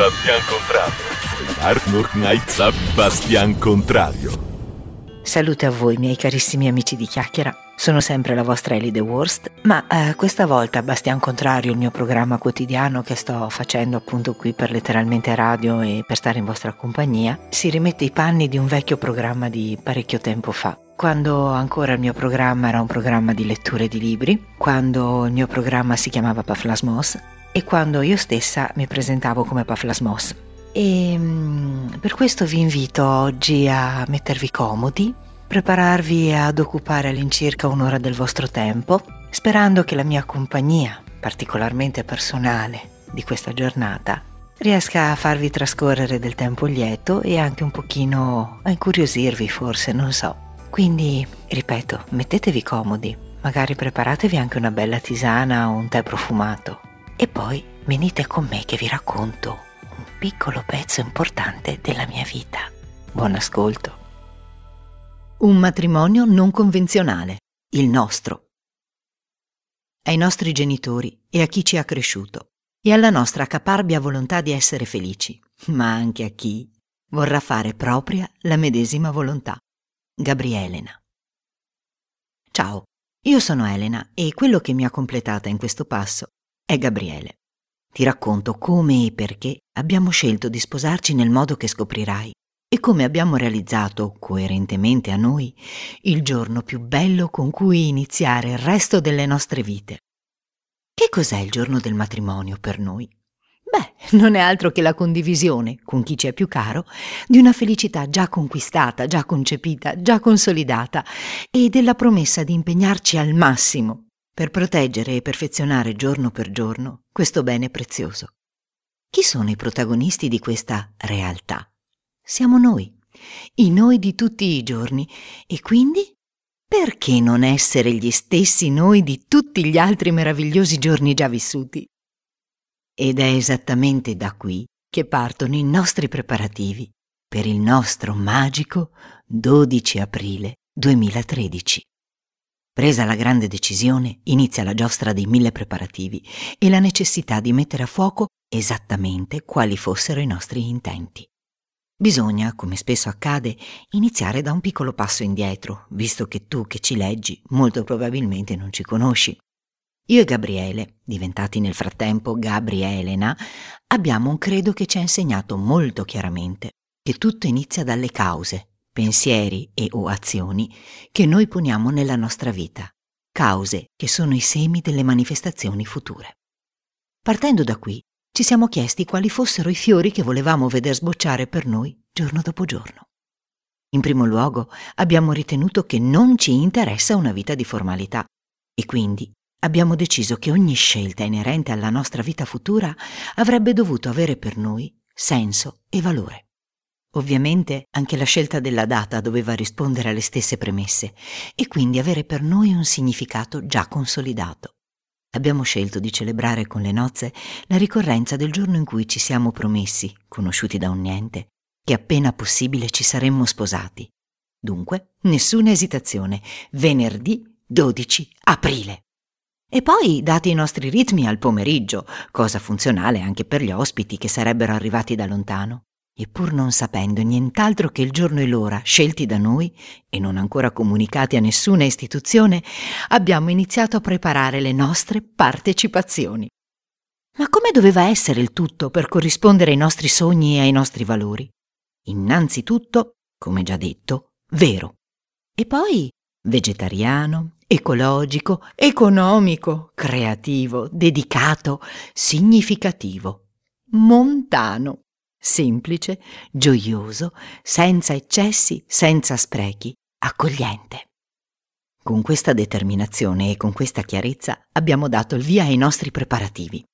Bastian Contrario. Arnold Knight Bastian Contrario. Salute a voi, miei carissimi amici di chiacchiera. Sono sempre la vostra Ellie The Worst, ma eh, questa volta Bastian Contrario, il mio programma quotidiano che sto facendo appunto qui per letteralmente radio e per stare in vostra compagnia, si rimette i panni di un vecchio programma di parecchio tempo fa. Quando ancora il mio programma era un programma di letture di libri, quando il mio programma si chiamava Paflasmos e quando io stessa mi presentavo come Paflasmos. E mm, per questo vi invito oggi a mettervi comodi, prepararvi ad occupare all'incirca un'ora del vostro tempo, sperando che la mia compagnia, particolarmente personale, di questa giornata riesca a farvi trascorrere del tempo lieto e anche un pochino a incuriosirvi forse, non so. Quindi, ripeto, mettetevi comodi, magari preparatevi anche una bella tisana o un tè profumato e poi venite con me che vi racconto un piccolo pezzo importante della mia vita. Buon ascolto. Un matrimonio non convenzionale, il nostro. Ai nostri genitori e a chi ci ha cresciuto, e alla nostra caparbia volontà di essere felici, ma anche a chi vorrà fare propria la medesima volontà. Gabrielena. Ciao, io sono Elena e quello che mi ha completata in questo passo è Gabriele. Ti racconto come e perché abbiamo scelto di sposarci nel modo che scoprirai e come abbiamo realizzato, coerentemente a noi, il giorno più bello con cui iniziare il resto delle nostre vite. Che cos'è il giorno del matrimonio per noi? Beh, non è altro che la condivisione, con chi ci è più caro, di una felicità già conquistata, già concepita, già consolidata e della promessa di impegnarci al massimo per proteggere e perfezionare giorno per giorno questo bene prezioso. Chi sono i protagonisti di questa realtà? siamo noi, i noi di tutti i giorni, e quindi perché non essere gli stessi noi di tutti gli altri meravigliosi giorni già vissuti? Ed è esattamente da qui che partono i nostri preparativi per il nostro magico 12 aprile 2013. Presa la grande decisione, inizia la giostra dei mille preparativi e la necessità di mettere a fuoco esattamente quali fossero i nostri intenti. Bisogna, come spesso accade, iniziare da un piccolo passo indietro, visto che tu che ci leggi molto probabilmente non ci conosci. Io e Gabriele, diventati nel frattempo Gabrielena, abbiamo un credo che ci ha insegnato molto chiaramente che tutto inizia dalle cause, pensieri e o azioni che noi poniamo nella nostra vita, cause che sono i semi delle manifestazioni future. Partendo da qui, ci siamo chiesti quali fossero i fiori che volevamo veder sbocciare per noi giorno dopo giorno. In primo luogo abbiamo ritenuto che non ci interessa una vita di formalità e quindi abbiamo deciso che ogni scelta inerente alla nostra vita futura avrebbe dovuto avere per noi senso e valore. Ovviamente anche la scelta della data doveva rispondere alle stesse premesse e quindi avere per noi un significato già consolidato. Abbiamo scelto di celebrare con le nozze la ricorrenza del giorno in cui ci siamo promessi, conosciuti da un niente, che appena possibile ci saremmo sposati. Dunque, nessuna esitazione, venerdì 12 aprile. E poi, dati i nostri ritmi, al pomeriggio, cosa funzionale anche per gli ospiti che sarebbero arrivati da lontano e pur non sapendo nient'altro che il giorno e l'ora scelti da noi e non ancora comunicati a nessuna istituzione, abbiamo iniziato a preparare le nostre partecipazioni. Ma come doveva essere il tutto per corrispondere ai nostri sogni e ai nostri valori? Innanzitutto, come già detto, vero. E poi vegetariano, ecologico, economico, creativo, dedicato, significativo, montano semplice, gioioso, senza eccessi, senza sprechi, accogliente. Con questa determinazione e con questa chiarezza abbiamo dato il via ai nostri preparativi.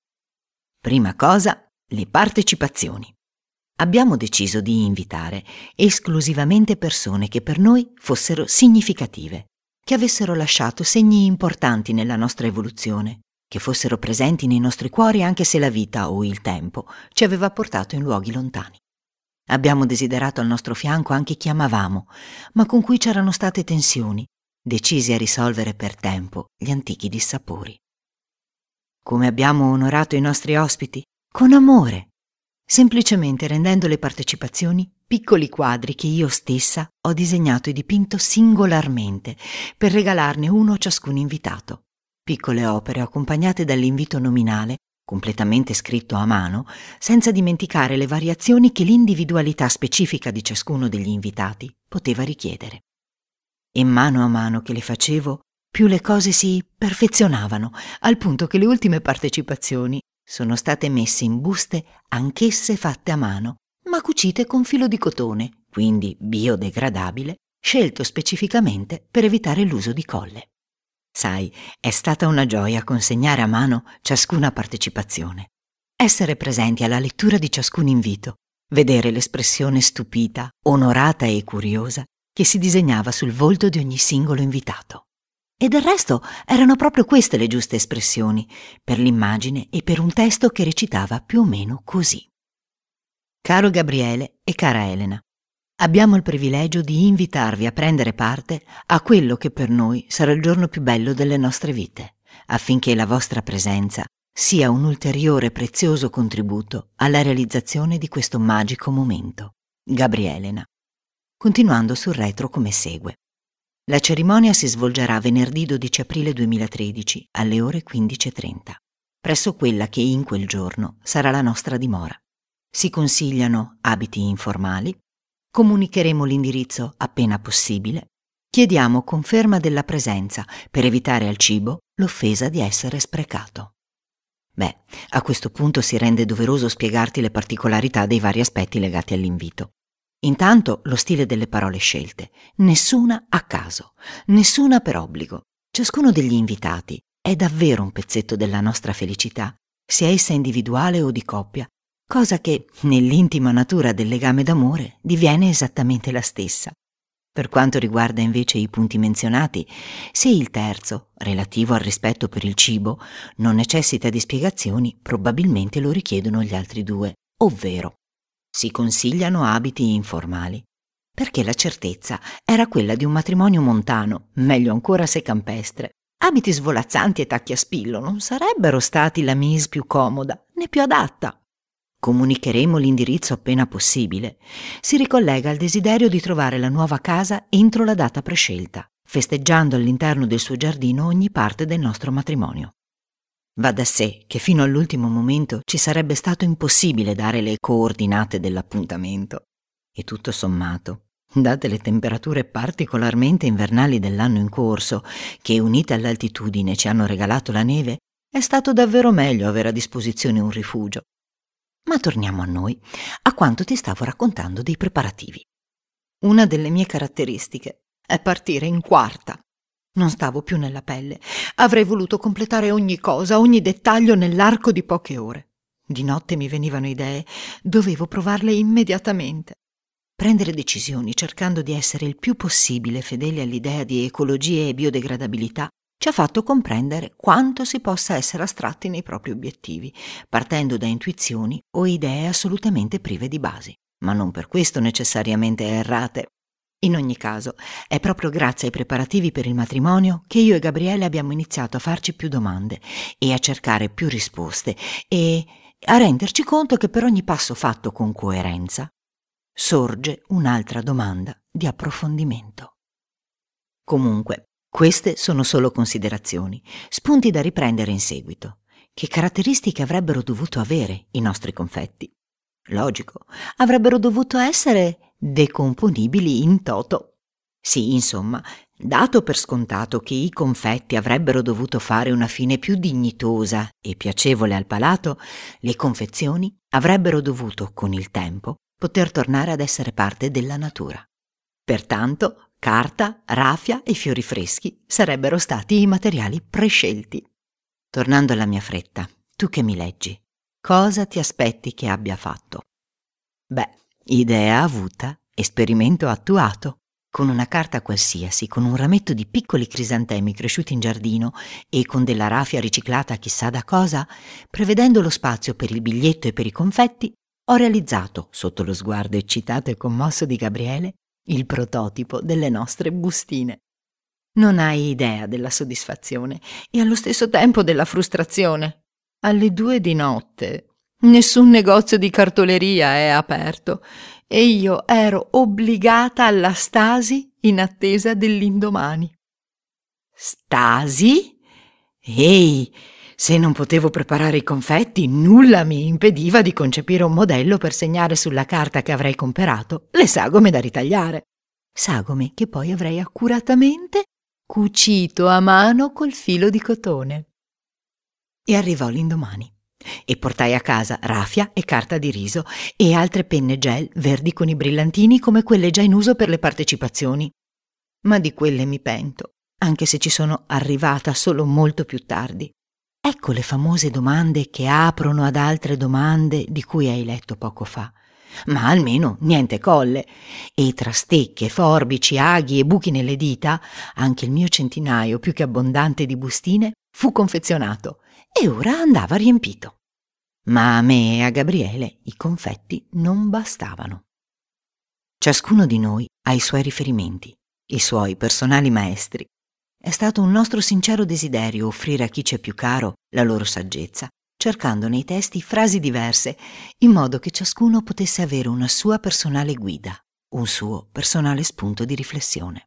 Prima cosa, le partecipazioni. Abbiamo deciso di invitare esclusivamente persone che per noi fossero significative, che avessero lasciato segni importanti nella nostra evoluzione, che fossero presenti nei nostri cuori anche se la vita o il tempo ci aveva portato in luoghi lontani. Abbiamo desiderato al nostro fianco anche chi amavamo, ma con cui c'erano state tensioni, decisi a risolvere per tempo gli antichi dissapori. Come abbiamo onorato i nostri ospiti? Con amore. semplicemente rendendo le partecipazioni piccoli quadri che io stessa ho disegnato e dipinto singolarmente per regalarne uno a ciascun invitato. Piccole opere accompagnate dall'invito nominale, completamente scritto a mano, senza dimenticare le variazioni che l'individualità specifica di ciascuno degli invitati poteva richiedere. E mano a mano che le facevo, più le cose si perfezionavano, al punto che le ultime partecipazioni sono state messe in buste anch'esse fatte a mano, ma cucite con filo di cotone, quindi biodegradabile, scelto specificamente per evitare l'uso di colle. Sai, è stata una gioia consegnare a mano ciascuna partecipazione, essere presenti alla lettura di ciascun invito, vedere l'espressione stupita, onorata e curiosa che si disegnava sul volto di ogni singolo invitato. E del resto erano proprio queste le giuste espressioni, per l'immagine e per un testo che recitava più o meno così. Caro Gabriele e cara Elena, abbiamo il privilegio di invitarvi a prendere parte a quello che per noi sarà il giorno più bello delle nostre vite, affinché la vostra presenza sia un ulteriore prezioso contributo alla realizzazione di questo magico momento. Gabrielena. Continuando sul retro come segue. La cerimonia si svolgerà venerdì 12 aprile 2013 alle ore 15.30, presso quella che in quel giorno sarà la nostra dimora. Si consigliano abiti informali, comunicheremo l'indirizzo appena possibile, chiediamo conferma della presenza per evitare al cibo l'offesa di essere sprecato. Beh, a questo punto si rende doveroso spiegarti le particolarità dei vari aspetti legati all'invito. Intanto lo stile delle parole scelte, nessuna a caso, nessuna per obbligo. Ciascuno degli invitati è davvero un pezzetto della nostra felicità, sia essa individuale o di coppia, cosa che, nell'intima natura del legame d'amore, diviene esattamente la stessa. Per quanto riguarda invece i punti menzionati, se il terzo, relativo al rispetto per il cibo, non necessita di spiegazioni, probabilmente lo richiedono gli altri due, ovvero si consigliano abiti informali, perché la certezza era quella di un matrimonio montano, meglio ancora se campestre. Abiti svolazzanti e tacchi a spillo non sarebbero stati la mise più comoda né più adatta. Comunicheremo l'indirizzo appena possibile. Si ricollega al desiderio di trovare la nuova casa entro la data prescelta, festeggiando all'interno del suo giardino ogni parte del nostro matrimonio. Va da sé che fino all'ultimo momento ci sarebbe stato impossibile dare le coordinate dell'appuntamento. E tutto sommato, date le temperature particolarmente invernali dell'anno in corso, che unite all'altitudine ci hanno regalato la neve, è stato davvero meglio avere a disposizione un rifugio. Ma torniamo a noi, a quanto ti stavo raccontando dei preparativi. Una delle mie caratteristiche è partire in quarta non stavo più nella pelle. Avrei voluto completare ogni cosa, ogni dettaglio nell'arco di poche ore. Di notte mi venivano idee, dovevo provarle immediatamente. Prendere decisioni cercando di essere il più possibile fedeli all'idea di ecologia e biodegradabilità ci ha fatto comprendere quanto si possa essere astratti nei propri obiettivi, partendo da intuizioni o idee assolutamente prive di basi, ma non per questo necessariamente errate. In ogni caso, è proprio grazie ai preparativi per il matrimonio che io e Gabriele abbiamo iniziato a farci più domande e a cercare più risposte e a renderci conto che per ogni passo fatto con coerenza sorge un'altra domanda di approfondimento. Comunque, queste sono solo considerazioni, spunti da riprendere in seguito. Che caratteristiche avrebbero dovuto avere i nostri confetti? Logico, avrebbero dovuto essere decomponibili in toto. Sì, insomma, dato per scontato che i confetti avrebbero dovuto fare una fine più dignitosa e piacevole al palato, le confezioni avrebbero dovuto, con il tempo, poter tornare ad essere parte della natura. Pertanto, carta, raffia e fiori freschi sarebbero stati i materiali prescelti. Tornando alla mia fretta, tu che mi leggi, cosa ti aspetti che abbia fatto? Beh, Idea avuta, esperimento attuato. Con una carta qualsiasi, con un rametto di piccoli crisantemi cresciuti in giardino e con della raffia riciclata chissà da cosa, prevedendo lo spazio per il biglietto e per i confetti, ho realizzato, sotto lo sguardo eccitato e commosso di Gabriele, il prototipo delle nostre bustine. Non hai idea della soddisfazione e allo stesso tempo della frustrazione. Alle due di notte, Nessun negozio di cartoleria è aperto e io ero obbligata alla stasi in attesa dell'indomani. Stasi? Ehi, se non potevo preparare i confetti, nulla mi impediva di concepire un modello per segnare sulla carta che avrei comperato le sagome da ritagliare. Sagome che poi avrei accuratamente cucito a mano col filo di cotone. E arrivò l'indomani e portai a casa raffia e carta di riso e altre penne gel verdi con i brillantini come quelle già in uso per le partecipazioni. Ma di quelle mi pento, anche se ci sono arrivata solo molto più tardi. Ecco le famose domande che aprono ad altre domande di cui hai letto poco fa. Ma almeno niente colle. E tra stecche, forbici, aghi e buchi nelle dita, anche il mio centinaio più che abbondante di bustine fu confezionato e ora andava riempito. Ma a me e a Gabriele i confetti non bastavano. Ciascuno di noi ha i suoi riferimenti, i suoi personali maestri. È stato un nostro sincero desiderio offrire a chi c'è più caro la loro saggezza, cercando nei testi frasi diverse, in modo che ciascuno potesse avere una sua personale guida, un suo personale spunto di riflessione.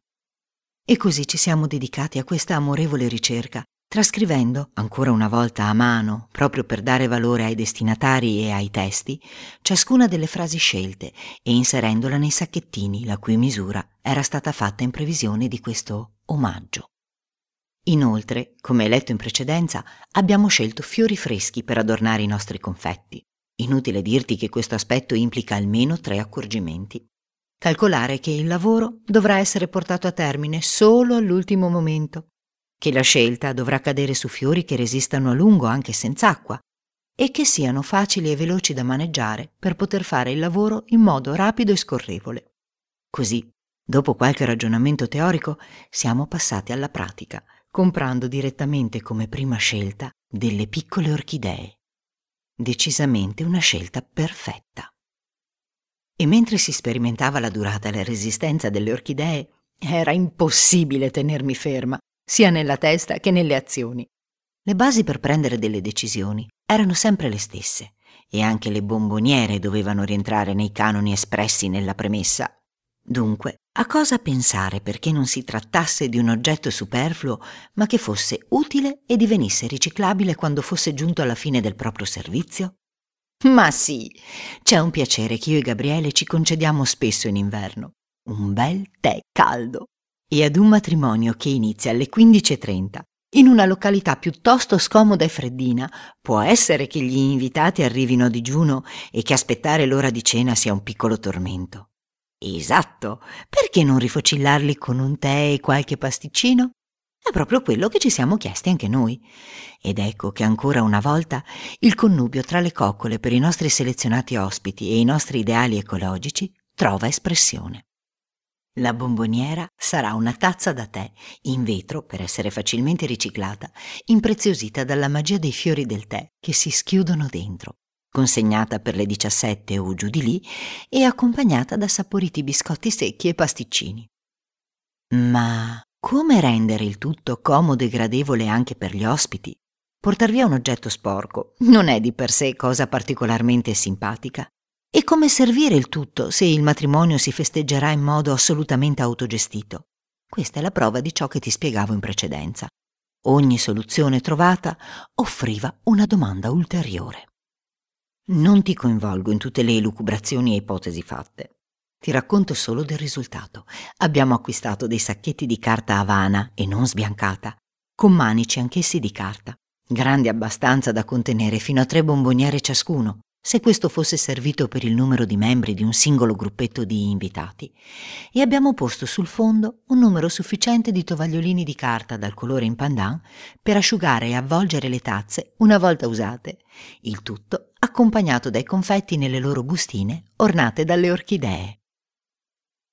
E così ci siamo dedicati a questa amorevole ricerca trascrivendo, ancora una volta a mano, proprio per dare valore ai destinatari e ai testi, ciascuna delle frasi scelte e inserendola nei sacchettini la cui misura era stata fatta in previsione di questo omaggio. Inoltre, come letto in precedenza, abbiamo scelto fiori freschi per adornare i nostri confetti. Inutile dirti che questo aspetto implica almeno tre accorgimenti. Calcolare che il lavoro dovrà essere portato a termine solo all'ultimo momento che la scelta dovrà cadere su fiori che resistano a lungo anche senza acqua e che siano facili e veloci da maneggiare per poter fare il lavoro in modo rapido e scorrevole. Così, dopo qualche ragionamento teorico, siamo passati alla pratica, comprando direttamente come prima scelta delle piccole orchidee. Decisamente una scelta perfetta. E mentre si sperimentava la durata e la resistenza delle orchidee, era impossibile tenermi ferma sia nella testa che nelle azioni. Le basi per prendere delle decisioni erano sempre le stesse e anche le bomboniere dovevano rientrare nei canoni espressi nella premessa. Dunque, a cosa pensare perché non si trattasse di un oggetto superfluo, ma che fosse utile e divenisse riciclabile quando fosse giunto alla fine del proprio servizio? Ma sì, c'è un piacere che io e Gabriele ci concediamo spesso in inverno. Un bel tè caldo e ad un matrimonio che inizia alle 15.30 in una località piuttosto scomoda e freddina, può essere che gli invitati arrivino a digiuno e che aspettare l'ora di cena sia un piccolo tormento. Esatto, perché non rifocillarli con un tè e qualche pasticcino? È proprio quello che ci siamo chiesti anche noi. Ed ecco che ancora una volta il connubio tra le coccole per i nostri selezionati ospiti e i nostri ideali ecologici trova espressione. La bomboniera sarà una tazza da tè in vetro per essere facilmente riciclata, impreziosita dalla magia dei fiori del tè che si schiudono dentro, consegnata per le 17 o giù di lì e accompagnata da saporiti biscotti secchi e pasticcini. Ma come rendere il tutto comodo e gradevole anche per gli ospiti? Portar via un oggetto sporco non è di per sé cosa particolarmente simpatica e come servire il tutto se il matrimonio si festeggerà in modo assolutamente autogestito? Questa è la prova di ciò che ti spiegavo in precedenza. Ogni soluzione trovata offriva una domanda ulteriore. Non ti coinvolgo in tutte le elucubrazioni e ipotesi fatte. Ti racconto solo del risultato. Abbiamo acquistato dei sacchetti di carta Havana e non sbiancata, con manici anch'essi di carta, grandi abbastanza da contenere fino a tre bomboniere ciascuno, se questo fosse servito per il numero di membri di un singolo gruppetto di invitati, e abbiamo posto sul fondo un numero sufficiente di tovagliolini di carta dal colore in pandan per asciugare e avvolgere le tazze una volta usate, il tutto accompagnato dai confetti nelle loro bustine ornate dalle orchidee.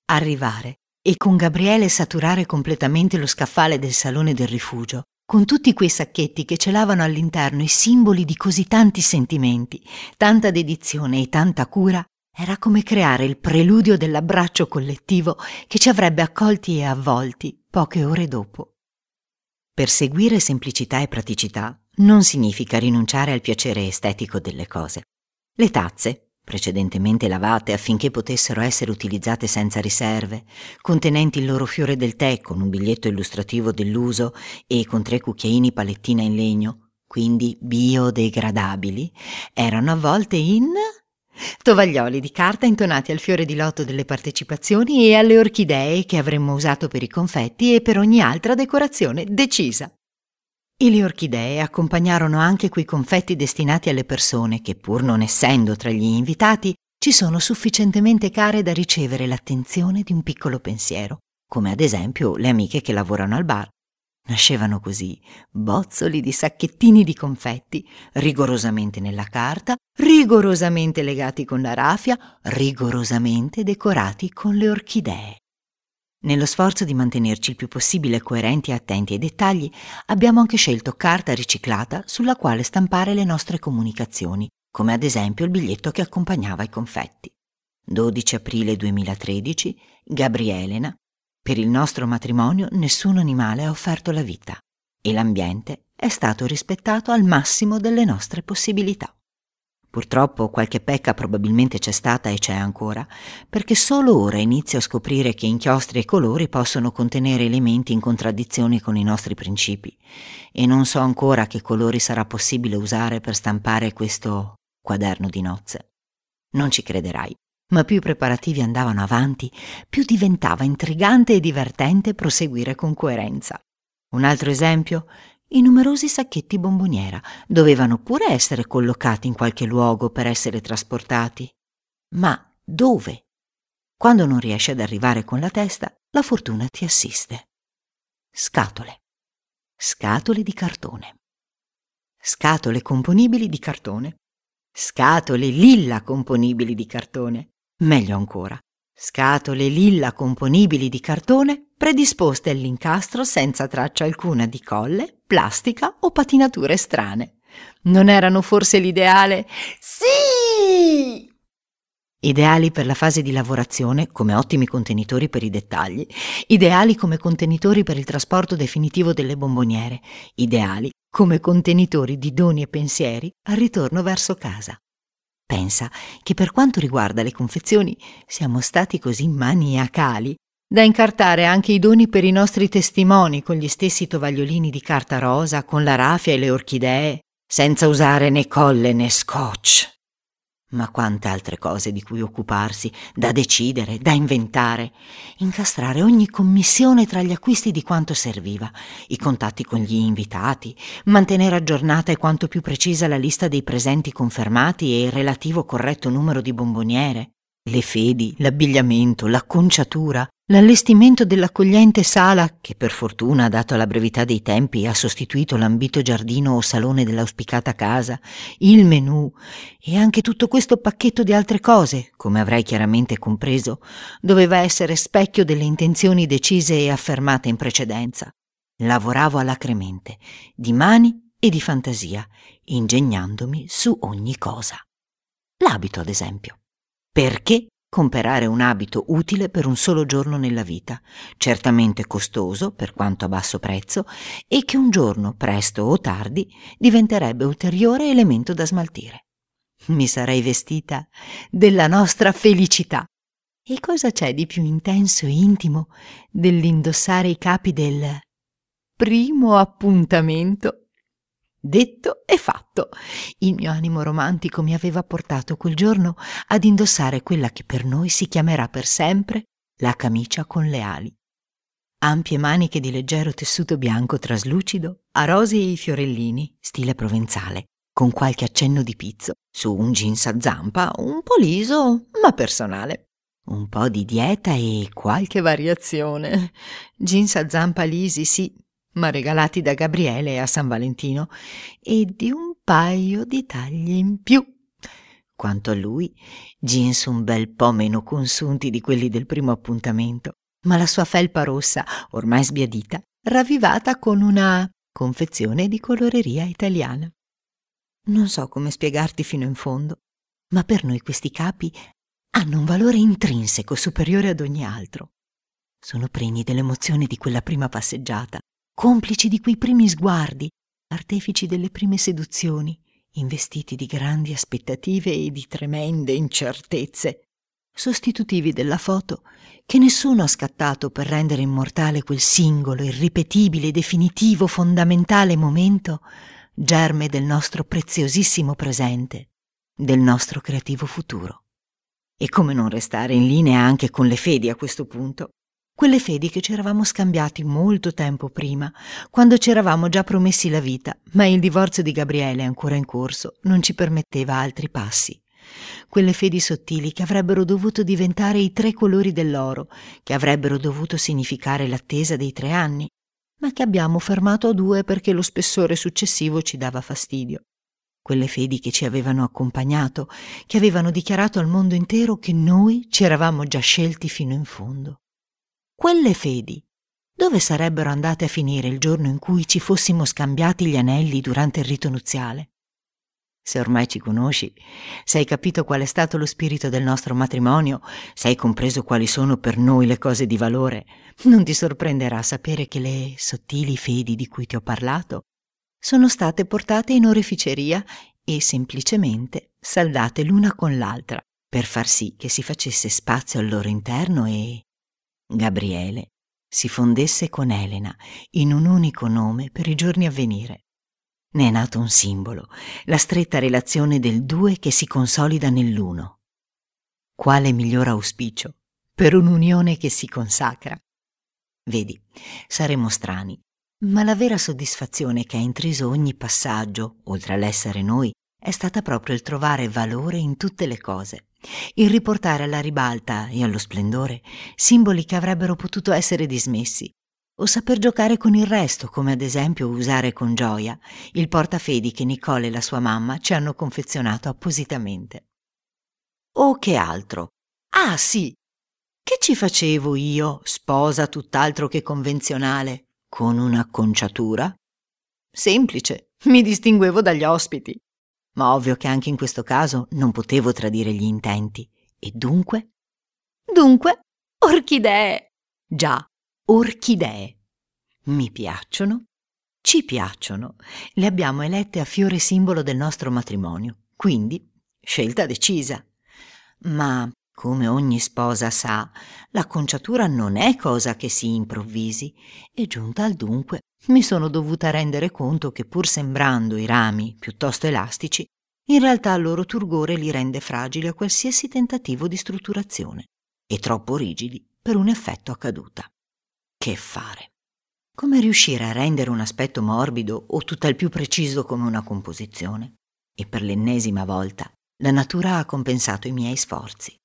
Arrivare e con Gabriele saturare completamente lo scaffale del salone del rifugio con tutti quei sacchetti che celavano all'interno i simboli di così tanti sentimenti, tanta dedizione e tanta cura, era come creare il preludio dell'abbraccio collettivo che ci avrebbe accolti e avvolti poche ore dopo. Perseguire semplicità e praticità non significa rinunciare al piacere estetico delle cose. Le tazze, precedentemente lavate affinché potessero essere utilizzate senza riserve, contenenti il loro fiore del tè con un biglietto illustrativo dell'uso e con tre cucchiaini palettina in legno, quindi biodegradabili, erano avvolte in tovaglioli di carta intonati al fiore di lotto delle partecipazioni e alle orchidee che avremmo usato per i confetti e per ogni altra decorazione decisa. E le orchidee accompagnarono anche quei confetti destinati alle persone che, pur non essendo tra gli invitati, ci sono sufficientemente care da ricevere l'attenzione di un piccolo pensiero, come ad esempio le amiche che lavorano al bar. Nascevano così bozzoli di sacchettini di confetti, rigorosamente nella carta, rigorosamente legati con la rafia, rigorosamente decorati con le orchidee. Nello sforzo di mantenerci il più possibile coerenti e attenti ai dettagli, abbiamo anche scelto carta riciclata sulla quale stampare le nostre comunicazioni, come ad esempio il biglietto che accompagnava i confetti. 12 aprile 2013, Gabrielena. Per il nostro matrimonio nessun animale ha offerto la vita e l'ambiente è stato rispettato al massimo delle nostre possibilità. Purtroppo qualche pecca probabilmente c'è stata e c'è ancora, perché solo ora inizio a scoprire che inchiostri e colori possono contenere elementi in contraddizione con i nostri principi e non so ancora che colori sarà possibile usare per stampare questo quaderno di nozze. Non ci crederai, ma più i preparativi andavano avanti, più diventava intrigante e divertente proseguire con coerenza. Un altro esempio i numerosi sacchetti bomboniera dovevano pure essere collocati in qualche luogo per essere trasportati. Ma dove? Quando non riesci ad arrivare con la testa, la fortuna ti assiste. Scatole. Scatole di cartone. Scatole componibili di cartone. Scatole lilla componibili di cartone. Meglio ancora, Scatole lilla componibili di cartone predisposte all'incastro senza traccia alcuna di colle, plastica o patinature strane. Non erano forse l'ideale? Sì! Ideali per la fase di lavorazione come ottimi contenitori per i dettagli, ideali come contenitori per il trasporto definitivo delle bomboniere, ideali come contenitori di doni e pensieri al ritorno verso casa. Pensa che per quanto riguarda le confezioni siamo stati così maniacali da incartare anche i doni per i nostri testimoni con gli stessi tovagliolini di carta rosa, con la rafia e le orchidee, senza usare né colle né scotch. Ma quante altre cose di cui occuparsi, da decidere, da inventare, incastrare ogni commissione tra gli acquisti di quanto serviva, i contatti con gli invitati, mantenere aggiornata e quanto più precisa la lista dei presenti confermati e il relativo corretto numero di bomboniere, le fedi, l'abbigliamento, l'acconciatura, L'allestimento dell'accogliente sala, che per fortuna, dato la brevità dei tempi, ha sostituito l'ambito giardino o salone dell'auspicata casa, il menù e anche tutto questo pacchetto di altre cose, come avrai chiaramente compreso, doveva essere specchio delle intenzioni decise e affermate in precedenza. Lavoravo alacremente, di mani e di fantasia, ingegnandomi su ogni cosa. L'abito, ad esempio. Perché Comprare un abito utile per un solo giorno nella vita, certamente costoso per quanto a basso prezzo, e che un giorno, presto o tardi, diventerebbe ulteriore elemento da smaltire. Mi sarei vestita della nostra felicità. E cosa c'è di più intenso e intimo dell'indossare i capi del primo appuntamento Detto e fatto. Il mio animo romantico mi aveva portato quel giorno ad indossare quella che per noi si chiamerà per sempre la camicia con le ali. Ampie maniche di leggero tessuto bianco traslucido, a rose e fiorellini, stile provenzale, con qualche accenno di pizzo, su un jeans a zampa, un po' liso, ma personale. Un po' di dieta e qualche variazione. Jeans a zampa lisi, sì, ma regalati da Gabriele a San Valentino, e di un paio di taglie in più. Quanto a lui, jeans un bel po' meno consunti di quelli del primo appuntamento, ma la sua felpa rossa, ormai sbiadita, ravvivata con una confezione di coloreria italiana. Non so come spiegarti fino in fondo, ma per noi questi capi hanno un valore intrinseco superiore ad ogni altro. Sono pregni dell'emozione di quella prima passeggiata, complici di quei primi sguardi, artefici delle prime seduzioni, investiti di grandi aspettative e di tremende incertezze, sostitutivi della foto che nessuno ha scattato per rendere immortale quel singolo, irripetibile, definitivo, fondamentale momento, germe del nostro preziosissimo presente, del nostro creativo futuro. E come non restare in linea anche con le fedi a questo punto? Quelle fedi che ci eravamo scambiati molto tempo prima, quando ci eravamo già promessi la vita, ma il divorzio di Gabriele ancora in corso non ci permetteva altri passi. Quelle fedi sottili che avrebbero dovuto diventare i tre colori dell'oro, che avrebbero dovuto significare l'attesa dei tre anni, ma che abbiamo fermato a due perché lo spessore successivo ci dava fastidio. Quelle fedi che ci avevano accompagnato, che avevano dichiarato al mondo intero che noi ci eravamo già scelti fino in fondo. Quelle fedi, dove sarebbero andate a finire il giorno in cui ci fossimo scambiati gli anelli durante il rito nuziale? Se ormai ci conosci, se hai capito qual è stato lo spirito del nostro matrimonio, se hai compreso quali sono per noi le cose di valore, non ti sorprenderà sapere che le sottili fedi di cui ti ho parlato sono state portate in oreficeria e semplicemente saldate l'una con l'altra per far sì che si facesse spazio al loro interno e Gabriele si fondesse con Elena in un unico nome per i giorni a venire. Ne è nato un simbolo, la stretta relazione del due che si consolida nell'uno. Quale miglior auspicio per un'unione che si consacra? Vedi, saremo strani, ma la vera soddisfazione che ha intriso ogni passaggio, oltre all'essere noi, è stata proprio il trovare valore in tutte le cose, il riportare alla ribalta e allo splendore simboli che avrebbero potuto essere dismessi, o saper giocare con il resto, come ad esempio usare con gioia il portafedi che Nicole e la sua mamma ci hanno confezionato appositamente. O che altro? Ah sì! Che ci facevo io, sposa tutt'altro che convenzionale, con un'acconciatura? Semplice, mi distinguevo dagli ospiti. Ma ovvio che anche in questo caso non potevo tradire gli intenti. E dunque? Dunque, orchidee! Già, orchidee. Mi piacciono, ci piacciono, le abbiamo elette a fiore simbolo del nostro matrimonio, quindi scelta decisa. Ma, come ogni sposa sa, la conciatura non è cosa che si improvvisi e giunta al dunque mi sono dovuta rendere conto che pur sembrando i rami piuttosto elastici, in realtà il loro turgore li rende fragili a qualsiasi tentativo di strutturazione e troppo rigidi per un effetto a caduta. Che fare? Come riuscire a rendere un aspetto morbido o tutt'al più preciso come una composizione? E per l'ennesima volta la natura ha compensato i miei sforzi.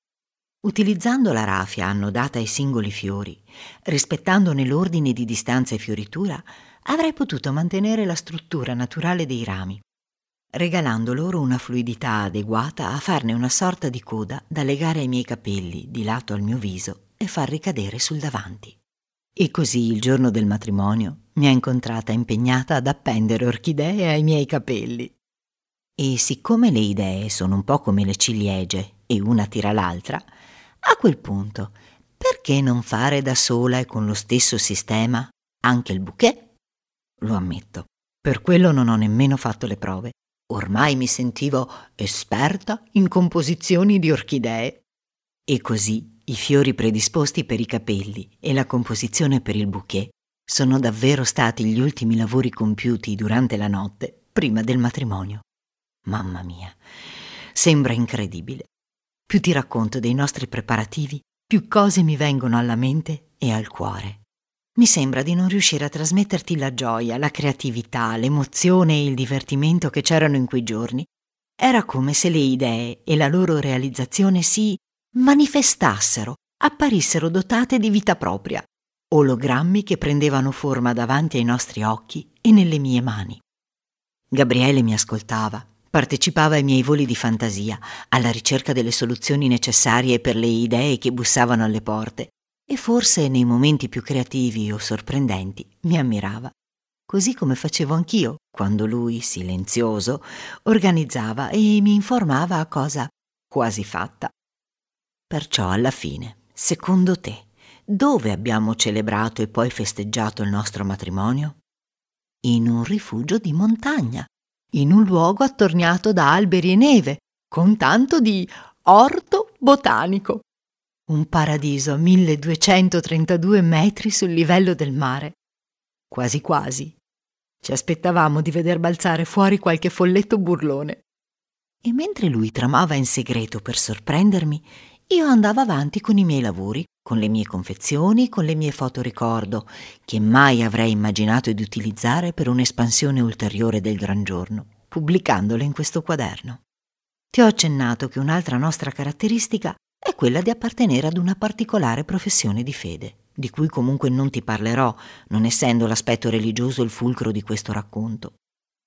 Utilizzando la rafia annodata ai singoli fiori, rispettandone l'ordine di distanza e fioritura, avrei potuto mantenere la struttura naturale dei rami, regalando loro una fluidità adeguata a farne una sorta di coda da legare ai miei capelli di lato al mio viso e far ricadere sul davanti. E così il giorno del matrimonio mi ha incontrata impegnata ad appendere orchidee ai miei capelli. E siccome le idee sono un po' come le ciliegie e una tira l'altra, a quel punto perché non fare da sola e con lo stesso sistema anche il bouquet? Lo ammetto, per quello non ho nemmeno fatto le prove. Ormai mi sentivo esperta in composizioni di orchidee. E così i fiori predisposti per i capelli e la composizione per il bouquet sono davvero stati gli ultimi lavori compiuti durante la notte prima del matrimonio. Mamma mia, sembra incredibile. Più ti racconto dei nostri preparativi, più cose mi vengono alla mente e al cuore. Mi sembra di non riuscire a trasmetterti la gioia, la creatività, l'emozione e il divertimento che c'erano in quei giorni. Era come se le idee e la loro realizzazione si manifestassero, apparissero dotate di vita propria, ologrammi che prendevano forma davanti ai nostri occhi e nelle mie mani. Gabriele mi ascoltava, partecipava ai miei voli di fantasia, alla ricerca delle soluzioni necessarie per le idee che bussavano alle porte, e forse nei momenti più creativi o sorprendenti mi ammirava, così come facevo anch'io quando lui, silenzioso, organizzava e mi informava a cosa quasi fatta. Perciò alla fine, secondo te, dove abbiamo celebrato e poi festeggiato il nostro matrimonio? In un rifugio di montagna. in un luogo attorniato da alberi e neve, con tanto di orto botanico. Un paradiso a 1232 metri sul livello del mare. Quasi quasi. Ci aspettavamo di veder balzare fuori qualche folletto burlone. E mentre lui tramava in segreto per sorprendermi, io andavo avanti con i miei lavori, con le mie confezioni, con le mie fotoricordo, che mai avrei immaginato di utilizzare per un'espansione ulteriore del Gran Giorno, pubblicandole in questo quaderno. Ti ho accennato che un'altra nostra caratteristica è quella di appartenere ad una particolare professione di fede, di cui comunque non ti parlerò, non essendo l'aspetto religioso il fulcro di questo racconto.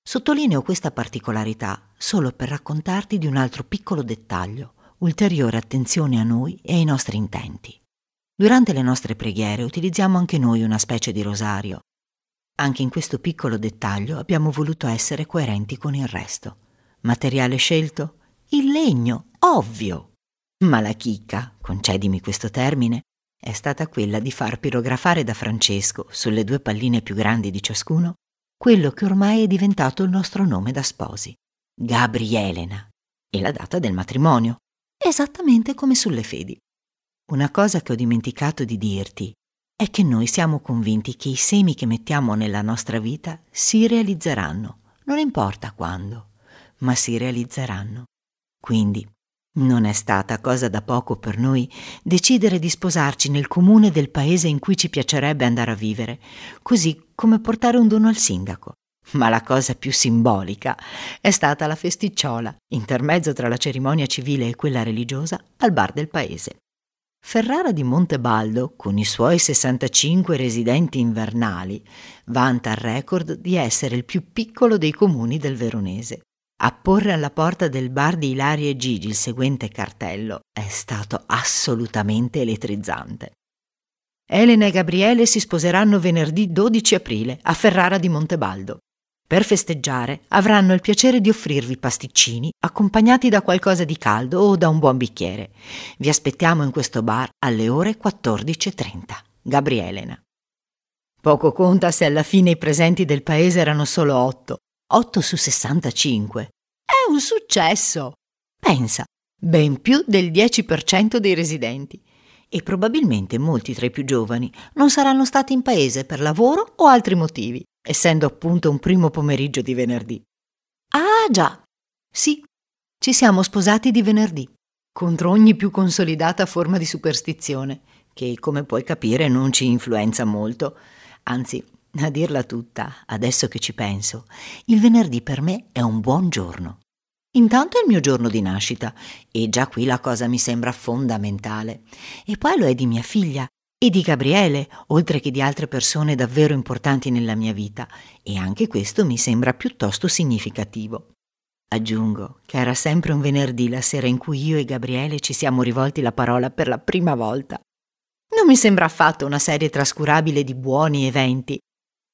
Sottolineo questa particolarità solo per raccontarti di un altro piccolo dettaglio, ulteriore attenzione a noi e ai nostri intenti. Durante le nostre preghiere utilizziamo anche noi una specie di rosario. Anche in questo piccolo dettaglio abbiamo voluto essere coerenti con il resto. Materiale scelto? Il legno, ovvio. Ma la chicca, concedimi questo termine, è stata quella di far pirografare da Francesco, sulle due palline più grandi di ciascuno, quello che ormai è diventato il nostro nome da sposi, Gabrielena, e la data del matrimonio, esattamente come sulle fedi. Una cosa che ho dimenticato di dirti è che noi siamo convinti che i semi che mettiamo nella nostra vita si realizzeranno, non importa quando, ma si realizzeranno. Quindi non è stata cosa da poco per noi decidere di sposarci nel comune del paese in cui ci piacerebbe andare a vivere, così come portare un dono al sindaco. Ma la cosa più simbolica è stata la festicciola, intermezzo tra la cerimonia civile e quella religiosa, al bar del paese. Ferrara di Montebaldo, con i suoi 65 residenti invernali, vanta il record di essere il più piccolo dei comuni del Veronese. Apporre alla porta del bar di Ilaria e Gigi il seguente cartello è stato assolutamente elettrizzante. Elena e Gabriele si sposeranno venerdì 12 aprile a Ferrara di Montebaldo. Per festeggiare avranno il piacere di offrirvi pasticcini accompagnati da qualcosa di caldo o da un buon bicchiere. Vi aspettiamo in questo bar alle ore 14.30. Gabrielena. Poco conta se alla fine i presenti del paese erano solo otto 8 su 65. È un successo! Pensa, ben più del 10% dei residenti. E probabilmente molti tra i più giovani non saranno stati in paese per lavoro o altri motivi, essendo appunto un primo pomeriggio di venerdì. Ah già! Sì, ci siamo sposati di venerdì, contro ogni più consolidata forma di superstizione, che come puoi capire non ci influenza molto, anzi a dirla tutta, adesso che ci penso, il venerdì per me è un buon giorno. Intanto è il mio giorno di nascita e già qui la cosa mi sembra fondamentale. E poi lo è di mia figlia e di Gabriele, oltre che di altre persone davvero importanti nella mia vita, e anche questo mi sembra piuttosto significativo. Aggiungo che era sempre un venerdì la sera in cui io e Gabriele ci siamo rivolti la parola per la prima volta. Non mi sembra affatto una serie trascurabile di buoni eventi,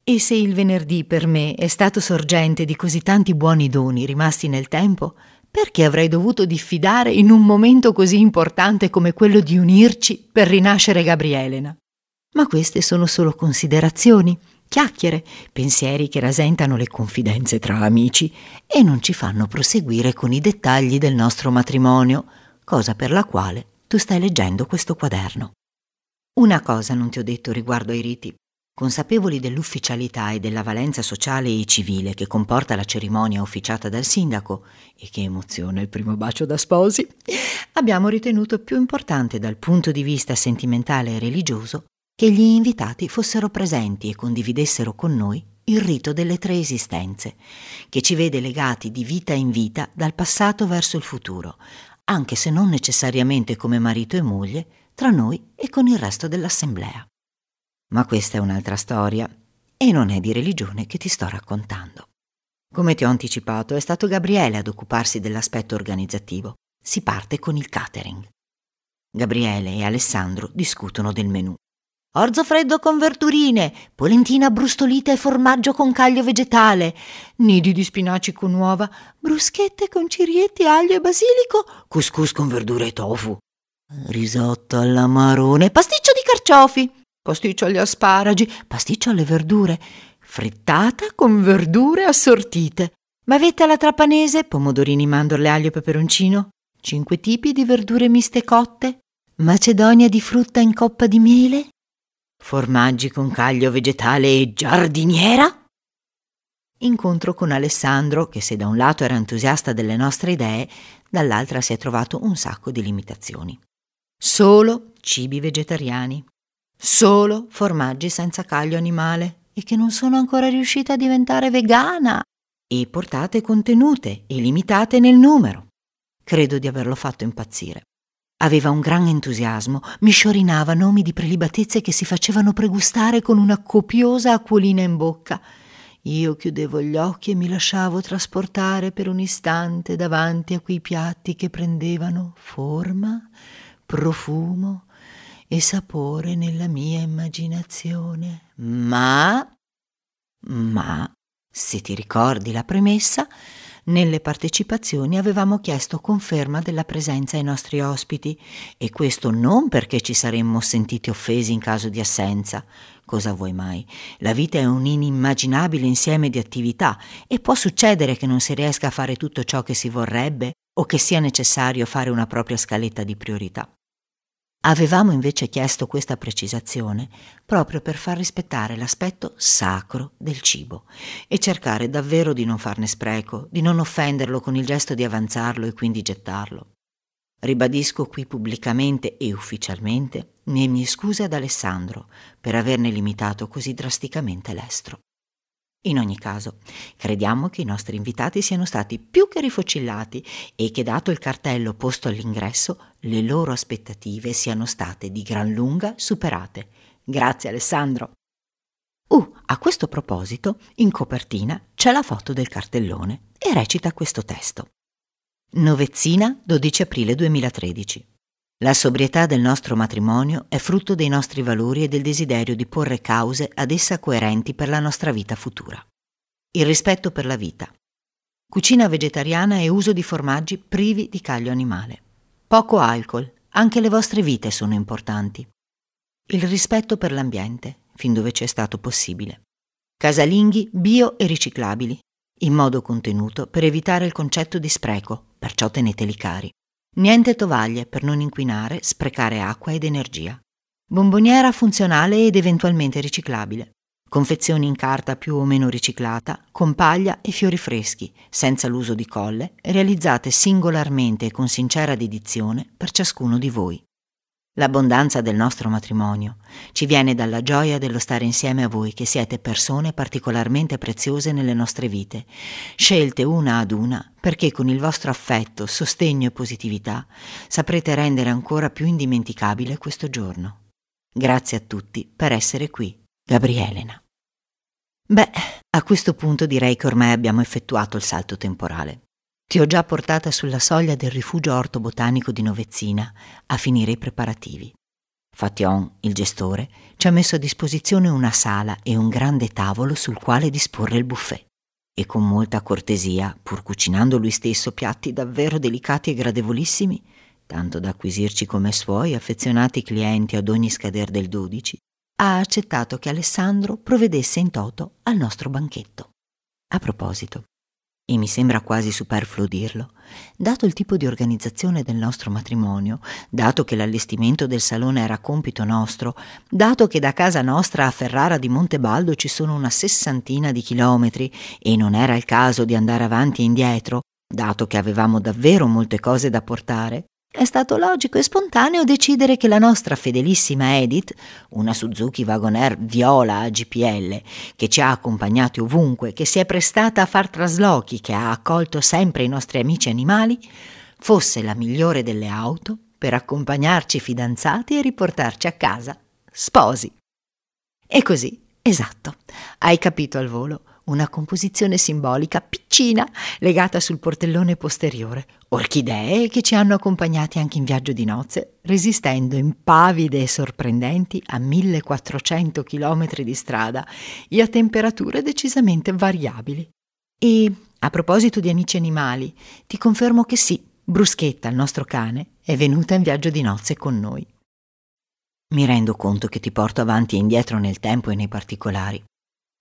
e se il venerdì per me è stato sorgente di così tanti buoni doni rimasti nel tempo, perché avrei dovuto diffidare in un momento così importante come quello di unirci per rinascere Gabrielena? Ma queste sono solo considerazioni, chiacchiere, pensieri che rasentano le confidenze tra amici e non ci fanno proseguire con i dettagli del nostro matrimonio, cosa per la quale tu stai leggendo questo quaderno. Una cosa non ti ho detto riguardo ai riti. Consapevoli dell'ufficialità e della valenza sociale e civile che comporta la cerimonia officiata dal sindaco e che emoziona il primo bacio da sposi, abbiamo ritenuto più importante dal punto di vista sentimentale e religioso che gli invitati fossero presenti e condividessero con noi il rito delle tre esistenze, che ci vede legati di vita in vita dal passato verso il futuro, anche se non necessariamente come marito e moglie, tra noi e con il resto dell'assemblea. Ma questa è un'altra storia e non è di religione che ti sto raccontando. Come ti ho anticipato, è stato Gabriele ad occuparsi dell'aspetto organizzativo. Si parte con il catering. Gabriele e Alessandro discutono del menù. Orzo freddo con verdurine, polentina brustolita e formaggio con caglio vegetale, nidi di spinaci con uova, bruschette con cirieti, aglio e basilico, couscous con verdure e tofu, risotto all'amarone, pasticcio di carciofi pasticcio agli asparagi, pasticcio alle verdure, frittata con verdure assortite, Bavetta alla trapanese, pomodorini, mandorle, aglio e peperoncino, cinque tipi di verdure miste cotte, macedonia di frutta in coppa di miele, formaggi con caglio vegetale e giardiniera? Incontro con Alessandro, che se da un lato era entusiasta delle nostre idee, dall'altra si è trovato un sacco di limitazioni. Solo cibi vegetariani, solo formaggi senza caglio animale e che non sono ancora riuscita a diventare vegana e portate contenute e limitate nel numero. Credo di averlo fatto impazzire. Aveva un gran entusiasmo, mi sciorinava nomi di prelibatezze che si facevano pregustare con una copiosa acquolina in bocca. Io chiudevo gli occhi e mi lasciavo trasportare per un istante davanti a quei piatti che prendevano forma, profumo e sapore nella mia immaginazione. Ma, ma, se ti ricordi la premessa, nelle partecipazioni avevamo chiesto conferma della presenza ai nostri ospiti e questo non perché ci saremmo sentiti offesi in caso di assenza. Cosa vuoi mai? La vita è un inimmaginabile insieme di attività e può succedere che non si riesca a fare tutto ciò che si vorrebbe o che sia necessario fare una propria scaletta di priorità. Avevamo invece chiesto questa precisazione proprio per far rispettare l'aspetto sacro del cibo e cercare davvero di non farne spreco, di non offenderlo con il gesto di avanzarlo e quindi gettarlo. Ribadisco qui pubblicamente e ufficialmente le mie scuse ad Alessandro per averne limitato così drasticamente l'estro. In ogni caso, crediamo che i nostri invitati siano stati più che rifocillati e che, dato il cartello posto all'ingresso, le loro aspettative siano state di gran lunga superate. Grazie Alessandro. Uh, a questo proposito, in copertina c'è la foto del cartellone e recita questo testo. Novezzina, 12 aprile 2013. La sobrietà del nostro matrimonio è frutto dei nostri valori e del desiderio di porre cause ad essa coerenti per la nostra vita futura. Il rispetto per la vita. Cucina vegetariana e uso di formaggi privi di caglio animale. Poco alcol, anche le vostre vite sono importanti. Il rispetto per l'ambiente, fin dove c'è stato possibile. Casalinghi bio e riciclabili, in modo contenuto per evitare il concetto di spreco, perciò teneteli cari. Niente tovaglie per non inquinare, sprecare acqua ed energia. Bomboniera funzionale ed eventualmente riciclabile. Confezioni in carta più o meno riciclata, con paglia e fiori freschi, senza l'uso di colle, realizzate singolarmente e con sincera dedizione per ciascuno di voi. L'abbondanza del nostro matrimonio ci viene dalla gioia dello stare insieme a voi che siete persone particolarmente preziose nelle nostre vite, scelte una ad una perché con il vostro affetto, sostegno e positività saprete rendere ancora più indimenticabile questo giorno. Grazie a tutti per essere qui. Gabrielena. Beh, a questo punto direi che ormai abbiamo effettuato il salto temporale. Ti ho già portata sulla soglia del rifugio ortobotanico di Novezzina a finire i preparativi. Fation, il gestore, ci ha messo a disposizione una sala e un grande tavolo sul quale disporre il buffet. E con molta cortesia, pur cucinando lui stesso piatti davvero delicati e gradevolissimi, tanto da acquisirci come suoi affezionati clienti ad ogni scader del 12, ha accettato che Alessandro provvedesse in toto al nostro banchetto. A proposito, e mi sembra quasi superfluo dirlo, dato il tipo di organizzazione del nostro matrimonio, dato che l'allestimento del salone era compito nostro, dato che da casa nostra a Ferrara di Montebaldo ci sono una sessantina di chilometri e non era il caso di andare avanti e indietro, dato che avevamo davvero molte cose da portare, è stato logico e spontaneo decidere che la nostra fedelissima Edith, una Suzuki Wagoner viola a GPL, che ci ha accompagnati ovunque, che si è prestata a far traslochi, che ha accolto sempre i nostri amici animali, fosse la migliore delle auto per accompagnarci fidanzati e riportarci a casa sposi. E così, esatto, hai capito al volo una composizione simbolica piccina legata sul portellone posteriore, orchidee che ci hanno accompagnati anche in viaggio di nozze, resistendo impavide e sorprendenti a 1400 km di strada e a temperature decisamente variabili. E a proposito di amici animali, ti confermo che sì, Bruschetta, il nostro cane, è venuta in viaggio di nozze con noi. Mi rendo conto che ti porto avanti e indietro nel tempo e nei particolari,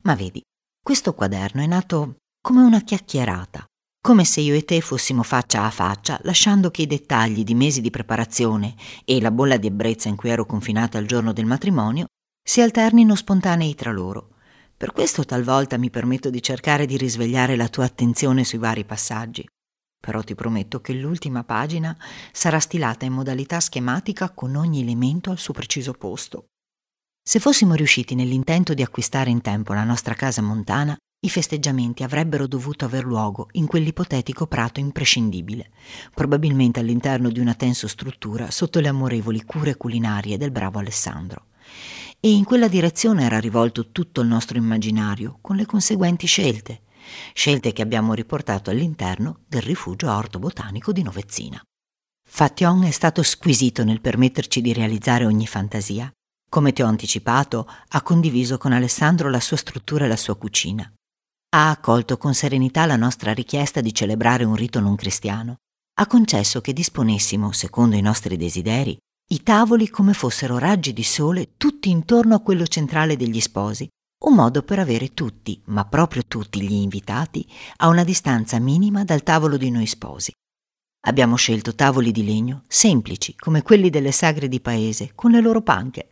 ma vedi, questo quaderno è nato come una chiacchierata, come se io e te fossimo faccia a faccia, lasciando che i dettagli di mesi di preparazione e la bolla di ebbrezza in cui ero confinata al giorno del matrimonio si alternino spontanei tra loro. Per questo talvolta mi permetto di cercare di risvegliare la tua attenzione sui vari passaggi. Però ti prometto che l'ultima pagina sarà stilata in modalità schematica con ogni elemento al suo preciso posto. Se fossimo riusciti nell'intento di acquistare in tempo la nostra casa montana, i festeggiamenti avrebbero dovuto aver luogo in quell'ipotetico prato imprescindibile, probabilmente all'interno di una tensostruttura sotto le amorevoli cure culinarie del bravo Alessandro. E in quella direzione era rivolto tutto il nostro immaginario, con le conseguenti scelte, scelte che abbiamo riportato all'interno del rifugio orto botanico di Novezzina. Fation è stato squisito nel permetterci di realizzare ogni fantasia. Come ti ho anticipato, ha condiviso con Alessandro la sua struttura e la sua cucina ha accolto con serenità la nostra richiesta di celebrare un rito non cristiano, ha concesso che disponessimo, secondo i nostri desideri, i tavoli come fossero raggi di sole tutti intorno a quello centrale degli sposi, un modo per avere tutti, ma proprio tutti gli invitati, a una distanza minima dal tavolo di noi sposi. Abbiamo scelto tavoli di legno semplici, come quelli delle sagre di paese, con le loro panche.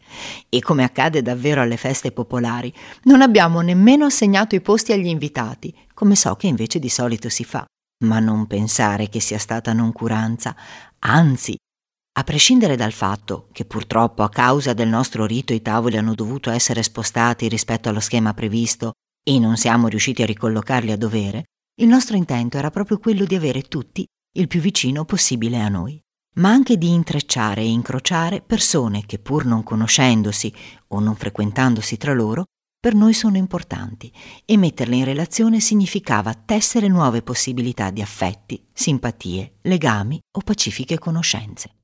E come accade davvero alle feste popolari, non abbiamo nemmeno assegnato i posti agli invitati, come so che invece di solito si fa. Ma non pensare che sia stata noncuranza, anzi, a prescindere dal fatto che purtroppo a causa del nostro rito i tavoli hanno dovuto essere spostati rispetto allo schema previsto e non siamo riusciti a ricollocarli a dovere, il nostro intento era proprio quello di avere tutti il più vicino possibile a noi, ma anche di intrecciare e incrociare persone che pur non conoscendosi o non frequentandosi tra loro, per noi sono importanti e metterle in relazione significava tessere nuove possibilità di affetti, simpatie, legami o pacifiche conoscenze.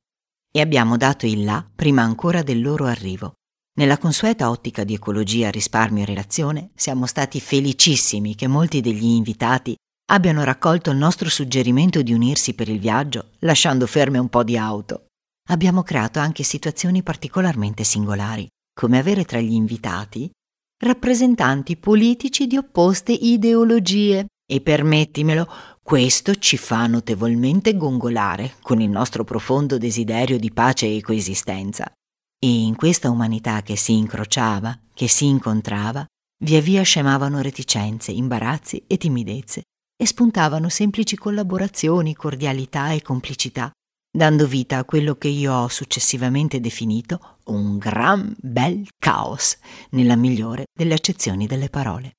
E abbiamo dato il là prima ancora del loro arrivo. Nella consueta ottica di ecologia, risparmio e relazione siamo stati felicissimi che molti degli invitati abbiano raccolto il nostro suggerimento di unirsi per il viaggio, lasciando ferme un po' di auto. Abbiamo creato anche situazioni particolarmente singolari, come avere tra gli invitati rappresentanti politici di opposte ideologie e permettimelo, questo ci fa notevolmente gongolare con il nostro profondo desiderio di pace e coesistenza. E in questa umanità che si incrociava, che si incontrava, via via scemavano reticenze, imbarazzi e timidezze e spuntavano semplici collaborazioni, cordialità e complicità, dando vita a quello che io ho successivamente definito un gran bel caos, nella migliore delle accezioni delle parole.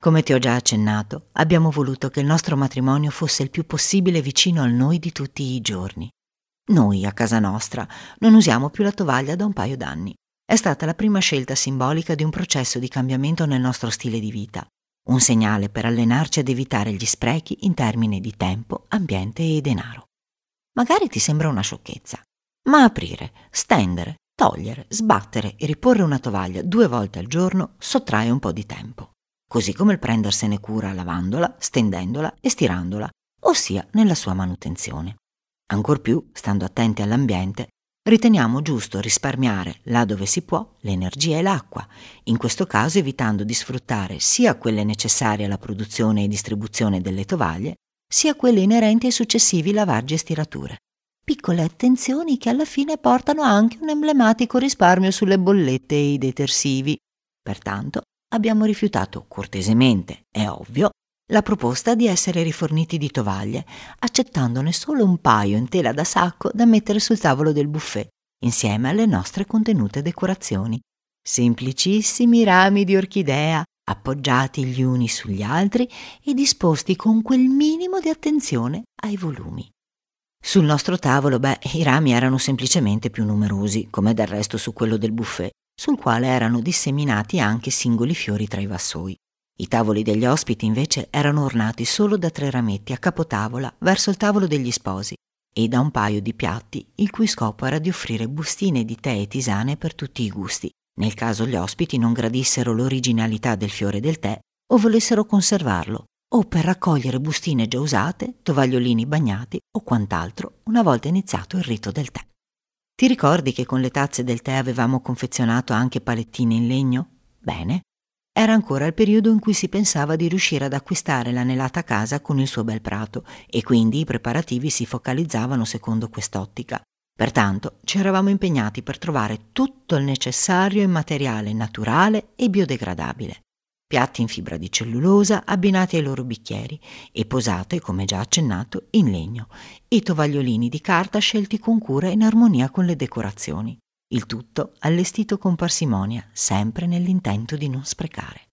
Come ti ho già accennato, abbiamo voluto che il nostro matrimonio fosse il più possibile vicino al noi di tutti i giorni. Noi, a casa nostra, non usiamo più la tovaglia da un paio d'anni. È stata la prima scelta simbolica di un processo di cambiamento nel nostro stile di vita un segnale per allenarci ad evitare gli sprechi in termini di tempo, ambiente e denaro. Magari ti sembra una sciocchezza, ma aprire, stendere, togliere, sbattere e riporre una tovaglia due volte al giorno sottrae un po' di tempo, così come il prendersene cura lavandola, stendendola e stirandola, ossia nella sua manutenzione. Ancor più, stando attenti all'ambiente, riteniamo giusto risparmiare, là dove si può, l'energia e l'acqua, in questo caso evitando di sfruttare sia quelle necessarie alla produzione e distribuzione delle tovaglie, sia quelle inerenti ai successivi lavaggi e stirature. Piccole attenzioni che alla fine portano anche un emblematico risparmio sulle bollette e i detersivi. Pertanto abbiamo rifiutato cortesemente, è ovvio, la proposta di essere riforniti di tovaglie, accettandone solo un paio in tela da sacco da mettere sul tavolo del buffet, insieme alle nostre contenute decorazioni. Semplicissimi rami di orchidea, appoggiati gli uni sugli altri e disposti con quel minimo di attenzione ai volumi. Sul nostro tavolo, beh, i rami erano semplicemente più numerosi, come del resto su quello del buffet, sul quale erano disseminati anche singoli fiori tra i vassoi. I tavoli degli ospiti invece erano ornati solo da tre rametti a capotavola verso il tavolo degli sposi e da un paio di piatti il cui scopo era di offrire bustine di tè e tisane per tutti i gusti, nel caso gli ospiti non gradissero l'originalità del fiore del tè o volessero conservarlo, o per raccogliere bustine già usate, tovagliolini bagnati o quant'altro una volta iniziato il rito del tè. Ti ricordi che con le tazze del tè avevamo confezionato anche palettine in legno? Bene, era ancora il periodo in cui si pensava di riuscire ad acquistare l'anelata casa con il suo bel prato e quindi i preparativi si focalizzavano secondo quest'ottica. Pertanto ci eravamo impegnati per trovare tutto il necessario in materiale naturale e biodegradabile piatti in fibra di cellulosa abbinati ai loro bicchieri e posate, come già accennato, in legno, e tovagliolini di carta scelti con cura in armonia con le decorazioni. Il tutto allestito con parsimonia, sempre nell'intento di non sprecare.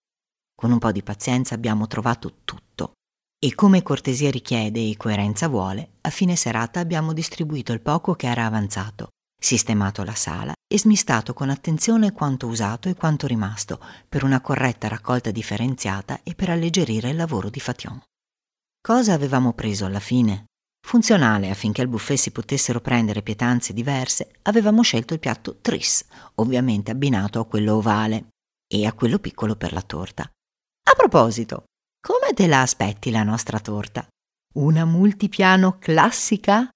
Con un po' di pazienza abbiamo trovato tutto e come cortesia richiede e coerenza vuole, a fine serata abbiamo distribuito il poco che era avanzato, sistemato la sala e smistato con attenzione quanto usato e quanto rimasto per una corretta raccolta differenziata e per alleggerire il lavoro di Fation. Cosa avevamo preso alla fine? Funzionale affinché al buffet si potessero prendere pietanze diverse, avevamo scelto il piatto tris, ovviamente abbinato a quello ovale e a quello piccolo per la torta. A proposito, come te la aspetti la nostra torta? Una multipiano classica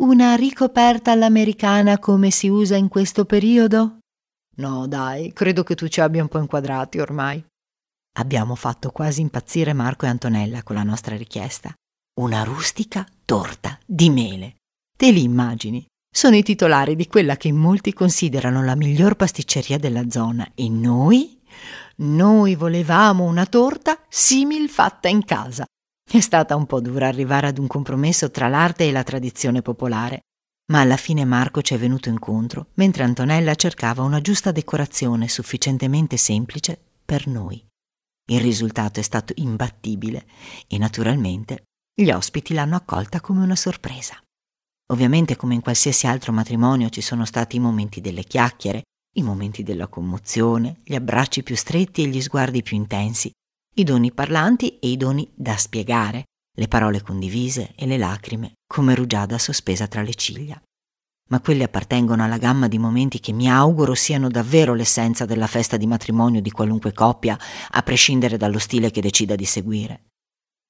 una ricoperta all'americana come si usa in questo periodo? No, dai, credo che tu ci abbia un po' inquadrati ormai. Abbiamo fatto quasi impazzire Marco e Antonella con la nostra richiesta. Una rustica torta di mele. Te li immagini? Sono i titolari di quella che molti considerano la miglior pasticceria della zona e noi? Noi volevamo una torta simil fatta in casa, è stata un po' dura arrivare ad un compromesso tra l'arte e la tradizione popolare, ma alla fine Marco ci è venuto incontro, mentre Antonella cercava una giusta decorazione sufficientemente semplice per noi. Il risultato è stato imbattibile e naturalmente gli ospiti l'hanno accolta come una sorpresa. Ovviamente come in qualsiasi altro matrimonio ci sono stati i momenti delle chiacchiere, i momenti della commozione, gli abbracci più stretti e gli sguardi più intensi, i doni parlanti e i doni da spiegare, le parole condivise e le lacrime come rugiada sospesa tra le ciglia. Ma quelli appartengono alla gamma di momenti che mi auguro siano davvero l'essenza della festa di matrimonio di qualunque coppia, a prescindere dallo stile che decida di seguire.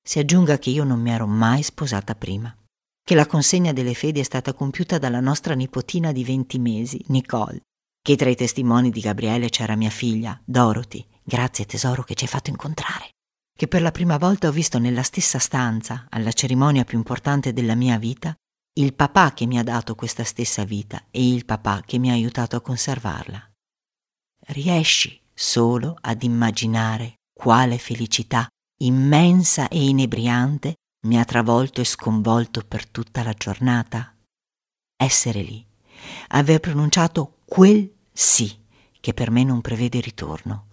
Si aggiunga che io non mi ero mai sposata prima, che la consegna delle fedi è stata compiuta dalla nostra nipotina di 20 mesi, Nicole, che tra i testimoni di Gabriele c'era mia figlia, Dorothy, Grazie tesoro che ci hai fatto incontrare. Che per la prima volta ho visto nella stessa stanza, alla cerimonia più importante della mia vita, il papà che mi ha dato questa stessa vita e il papà che mi ha aiutato a conservarla. Riesci solo ad immaginare quale felicità immensa e inebriante mi ha travolto e sconvolto per tutta la giornata? Essere lì, aver pronunciato quel sì che per me non prevede ritorno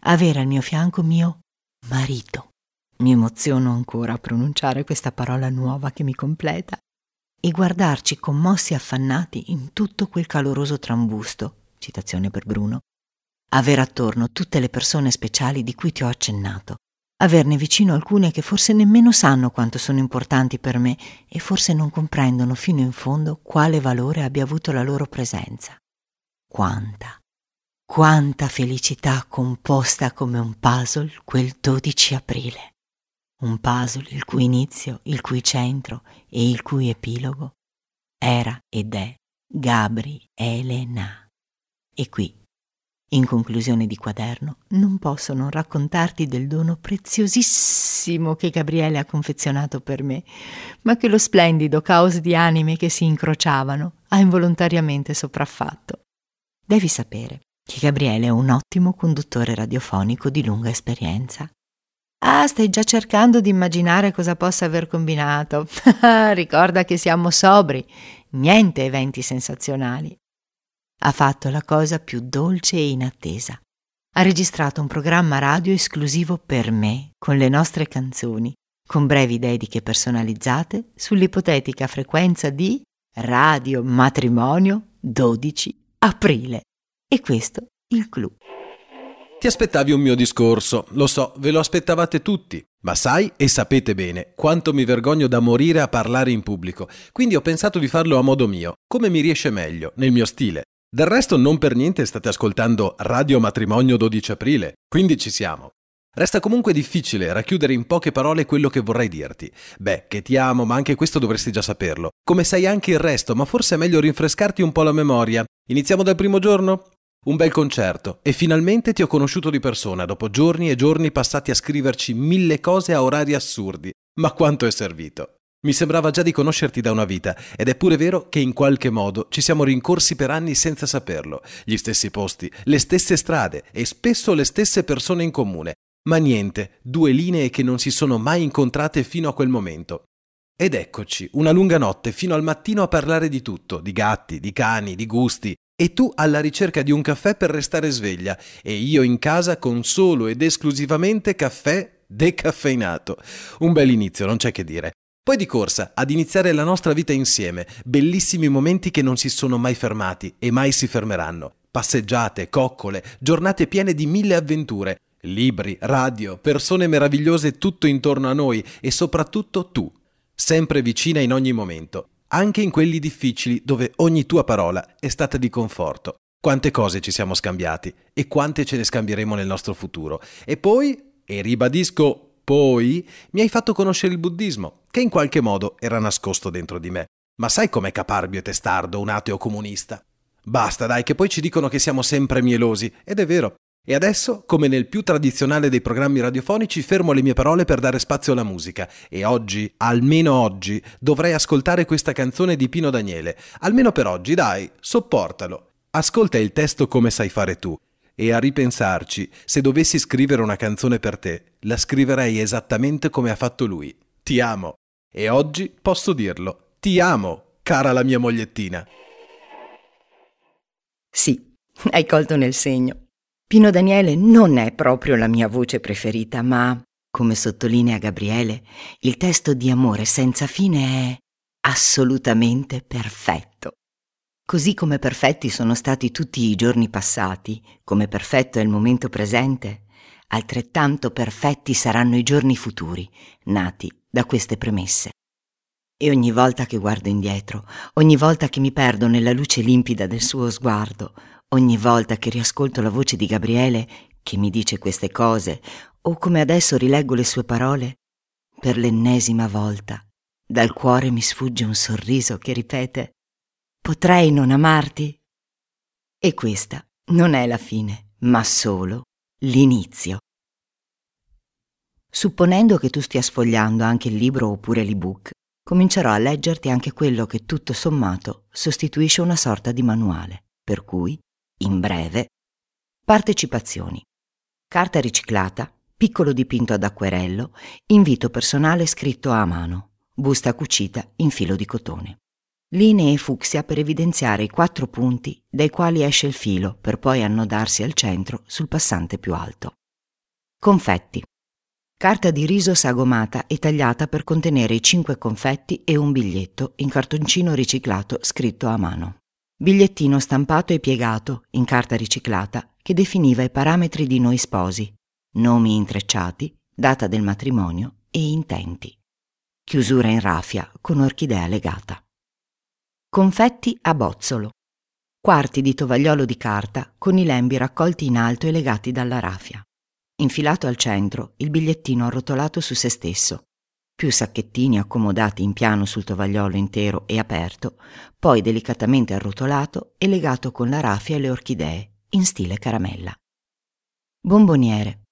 avere al mio fianco mio marito. Mi emoziono ancora a pronunciare questa parola nuova che mi completa e guardarci commossi e affannati in tutto quel caloroso trambusto, citazione per Bruno, avere attorno tutte le persone speciali di cui ti ho accennato, averne vicino alcune che forse nemmeno sanno quanto sono importanti per me e forse non comprendono fino in fondo quale valore abbia avuto la loro presenza. Quanta, quanta felicità composta come un puzzle quel 12 aprile. Un puzzle il cui inizio, il cui centro e il cui epilogo era ed è Gabri Elena. E qui, in conclusione di quaderno, non posso non raccontarti del dono preziosissimo che Gabriele ha confezionato per me, ma che lo splendido caos di anime che si incrociavano ha involontariamente sopraffatto. Devi sapere che Gabriele è un ottimo conduttore radiofonico di lunga esperienza. Ah, stai già cercando di immaginare cosa possa aver combinato. Ricorda che siamo sobri, niente eventi sensazionali. Ha fatto la cosa più dolce e inattesa. Ha registrato un programma radio esclusivo per me, con le nostre canzoni, con brevi dediche personalizzate sull'ipotetica frequenza di Radio Matrimonio 12 aprile. E questo il clou. Ti aspettavi un mio discorso, lo so, ve lo aspettavate tutti, ma sai e sapete bene quanto mi vergogno da morire a parlare in pubblico, quindi ho pensato di farlo a modo mio, come mi riesce meglio, nel mio stile. Del resto non per niente state ascoltando Radio Matrimonio 12 aprile, quindi ci siamo. Resta comunque difficile racchiudere in poche parole quello che vorrei dirti. Beh, che ti amo, ma anche questo dovresti già saperlo. Come sai anche il resto, ma forse è meglio rinfrescarti un po' la memoria. Iniziamo dal primo giorno? Un bel concerto e finalmente ti ho conosciuto di persona dopo giorni e giorni passati a scriverci mille cose a orari assurdi. Ma quanto è servito? Mi sembrava già di conoscerti da una vita ed è pure vero che in qualche modo ci siamo rincorsi per anni senza saperlo, gli stessi posti, le stesse strade e spesso le stesse persone in comune, ma niente, due linee che non si sono mai incontrate fino a quel momento. Ed eccoci, una lunga notte fino al mattino a parlare di tutto, di gatti, di cani, di gusti, e tu alla ricerca di un caffè per restare sveglia e io in casa con solo ed esclusivamente caffè decaffeinato. Un bel inizio, non c'è che dire. Poi di corsa, ad iniziare la nostra vita insieme, bellissimi momenti che non si sono mai fermati e mai si fermeranno. Passeggiate, coccole, giornate piene di mille avventure, libri, radio, persone meravigliose tutto intorno a noi e soprattutto tu, sempre vicina in ogni momento anche in quelli difficili dove ogni tua parola è stata di conforto. Quante cose ci siamo scambiati e quante ce ne scambieremo nel nostro futuro. E poi, e ribadisco poi, mi hai fatto conoscere il buddismo, che in qualche modo era nascosto dentro di me. Ma sai com'è caparbio e testardo un ateo comunista? Basta dai, che poi ci dicono che siamo sempre mielosi, ed è vero, e adesso, come nel più tradizionale dei programmi radiofonici, fermo le mie parole per dare spazio alla musica. E oggi, almeno oggi, dovrei ascoltare questa canzone di Pino Daniele. Almeno per oggi, dai, sopportalo. Ascolta il testo come sai fare tu. E a ripensarci, se dovessi scrivere una canzone per te, la scriverei esattamente come ha fatto lui. Ti amo. E oggi posso dirlo. Ti amo, cara la mia mogliettina. Sì, hai colto nel segno. Pino Daniele non è proprio la mia voce preferita, ma, come sottolinea Gabriele, il testo di amore senza fine è assolutamente perfetto. Così come perfetti sono stati tutti i giorni passati, come perfetto è il momento presente, altrettanto perfetti saranno i giorni futuri, nati da queste premesse. E ogni volta che guardo indietro, ogni volta che mi perdo nella luce limpida del suo sguardo, Ogni volta che riascolto la voce di Gabriele che mi dice queste cose, o come adesso rileggo le sue parole, per l'ennesima volta dal cuore mi sfugge un sorriso che ripete Potrei non amarti? E questa non è la fine, ma solo l'inizio. Supponendo che tu stia sfogliando anche il libro oppure l'ebook, comincerò a leggerti anche quello che tutto sommato sostituisce una sorta di manuale, per cui in breve, partecipazioni, carta riciclata, piccolo dipinto ad acquerello, invito personale scritto a mano, busta cucita in filo di cotone. Linee fucsia per evidenziare i quattro punti dai quali esce il filo per poi annodarsi al centro sul passante più alto. Confetti. Carta di riso sagomata e tagliata per contenere i cinque confetti e un biglietto in cartoncino riciclato scritto a mano bigliettino stampato e piegato in carta riciclata che definiva i parametri di noi sposi, nomi intrecciati, data del matrimonio e intenti. Chiusura in raffia con orchidea legata. Confetti a bozzolo. Quarti di tovagliolo di carta con i lembi raccolti in alto e legati dalla raffia. Infilato al centro, il bigliettino arrotolato su se stesso, più sacchettini accomodati in piano sul tovagliolo intero e aperto, poi delicatamente arrotolato e legato con la raffia e le orchidee, in stile caramella. Bomboniere.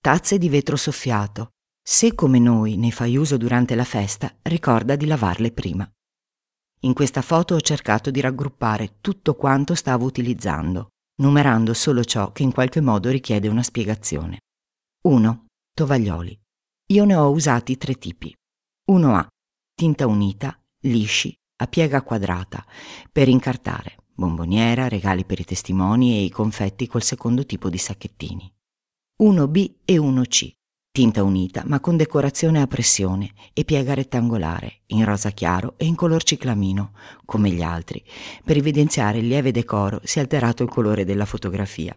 Tazze di vetro soffiato. Se come noi ne fai uso durante la festa, ricorda di lavarle prima. In questa foto ho cercato di raggruppare tutto quanto stavo utilizzando, numerando solo ciò che in qualche modo richiede una spiegazione. 1. Tovaglioli. Io ne ho usati tre tipi. Uno a tinta unita, lisci, a piega quadrata, per incartare, bomboniera, regali per i testimoni e i confetti col secondo tipo di sacchettini. Uno B e uno C, tinta unita ma con decorazione a pressione e piega rettangolare, in rosa chiaro e in color ciclamino, come gli altri, per evidenziare il lieve decoro si è alterato il colore della fotografia.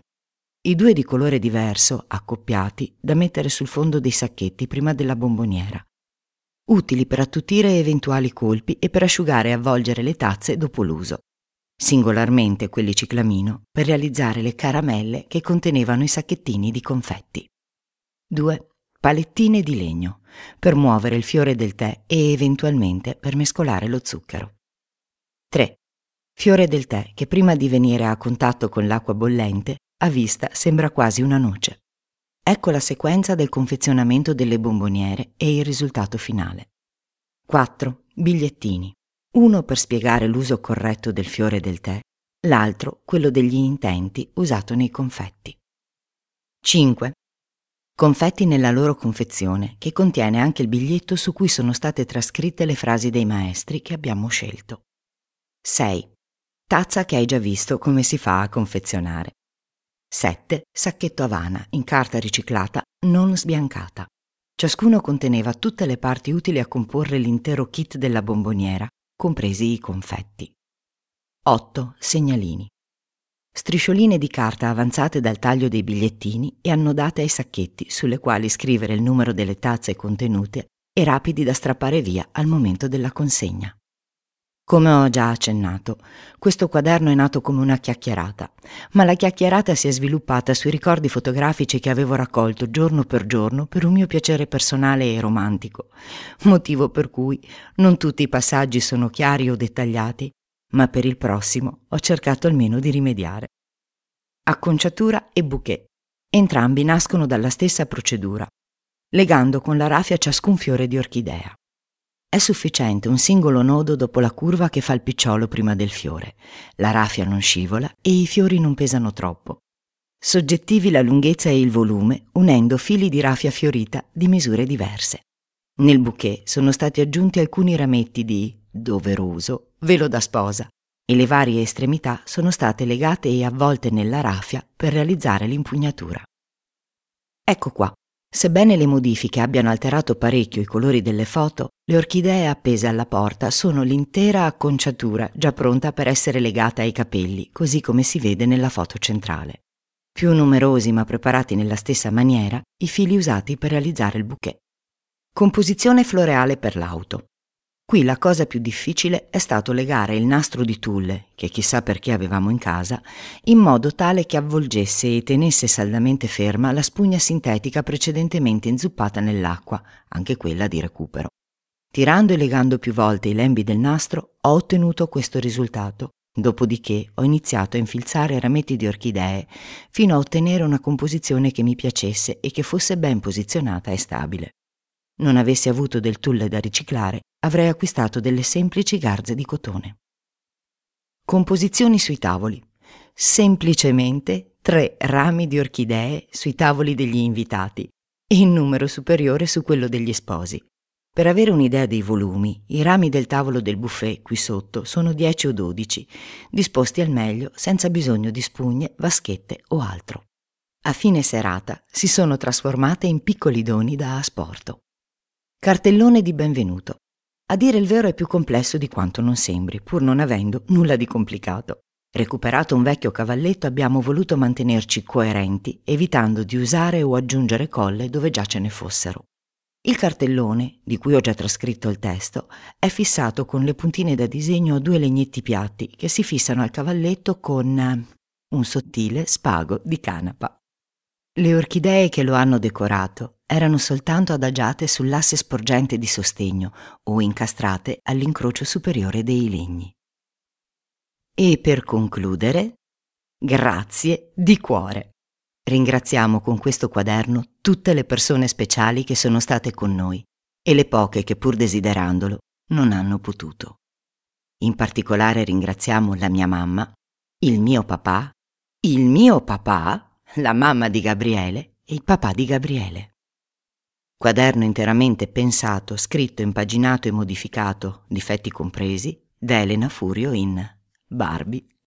I due di colore diverso, accoppiati, da mettere sul fondo dei sacchetti prima della bomboniera. Utili per attutire eventuali colpi e per asciugare e avvolgere le tazze dopo l'uso. Singolarmente quelli ciclamino per realizzare le caramelle che contenevano i sacchettini di confetti. 2. Palettine di legno per muovere il fiore del tè e eventualmente per mescolare lo zucchero. 3. Fiore del tè che prima di venire a contatto con l'acqua bollente, a vista sembra quasi una noce. Ecco la sequenza del confezionamento delle bomboniere e il risultato finale. 4. Bigliettini. Uno per spiegare l'uso corretto del fiore del tè, l'altro quello degli intenti usato nei confetti. 5. Confetti nella loro confezione, che contiene anche il biglietto su cui sono state trascritte le frasi dei maestri che abbiamo scelto. 6. Tazza che hai già visto come si fa a confezionare. 7. Sacchetto Havana in carta riciclata non sbiancata. Ciascuno conteneva tutte le parti utili a comporre l'intero kit della bomboniera, compresi i confetti. 8. Segnalini. Striscioline di carta avanzate dal taglio dei bigliettini e annodate ai sacchetti sulle quali scrivere il numero delle tazze contenute e rapidi da strappare via al momento della consegna. Come ho già accennato, questo quaderno è nato come una chiacchierata, ma la chiacchierata si è sviluppata sui ricordi fotografici che avevo raccolto giorno per giorno per un mio piacere personale e romantico, motivo per cui non tutti i passaggi sono chiari o dettagliati, ma per il prossimo ho cercato almeno di rimediare. Acconciatura e bouquet. Entrambi nascono dalla stessa procedura, legando con la raffia ciascun fiore di orchidea. È sufficiente un singolo nodo dopo la curva che fa il picciolo prima del fiore. La raffia non scivola e i fiori non pesano troppo. Soggettivi la lunghezza e il volume unendo fili di raffia fiorita di misure diverse. Nel bouquet sono stati aggiunti alcuni rametti di doveroso velo da sposa e le varie estremità sono state legate e avvolte nella raffia per realizzare l'impugnatura. Ecco qua, Sebbene le modifiche abbiano alterato parecchio i colori delle foto, le orchidee appese alla porta sono l'intera acconciatura già pronta per essere legata ai capelli, così come si vede nella foto centrale. Più numerosi ma preparati nella stessa maniera i fili usati per realizzare il bouquet. Composizione floreale per l'auto. Qui la cosa più difficile è stato legare il nastro di tulle, che chissà perché avevamo in casa, in modo tale che avvolgesse e tenesse saldamente ferma la spugna sintetica precedentemente inzuppata nell'acqua, anche quella di recupero. Tirando e legando più volte i lembi del nastro, ho ottenuto questo risultato. Dopodiché ho iniziato a infilzare rametti di orchidee fino a ottenere una composizione che mi piacesse e che fosse ben posizionata e stabile. Non avessi avuto del tulle da riciclare, avrei acquistato delle semplici garze di cotone. Composizioni sui tavoli. Semplicemente tre rami di orchidee sui tavoli degli invitati in numero superiore su quello degli sposi. Per avere un'idea dei volumi, i rami del tavolo del buffet qui sotto sono 10 o 12, disposti al meglio senza bisogno di spugne, vaschette o altro. A fine serata si sono trasformate in piccoli doni da asporto. Cartellone di benvenuto. A dire il vero è più complesso di quanto non sembri, pur non avendo nulla di complicato. Recuperato un vecchio cavalletto abbiamo voluto mantenerci coerenti, evitando di usare o aggiungere colle dove già ce ne fossero. Il cartellone, di cui ho già trascritto il testo, è fissato con le puntine da disegno a due legnetti piatti che si fissano al cavalletto con eh, un sottile spago di canapa. Le orchidee che lo hanno decorato erano soltanto adagiate sull'asse sporgente di sostegno o incastrate all'incrocio superiore dei legni. E per concludere, grazie di cuore. Ringraziamo con questo quaderno tutte le persone speciali che sono state con noi e le poche che pur desiderandolo non hanno potuto. In particolare ringraziamo la mia mamma, il mio papà, il mio papà, la mamma di Gabriele e il papà di Gabriele. Quaderno interamente pensato, scritto, impaginato e modificato, difetti compresi, da Elena Furio in Barbie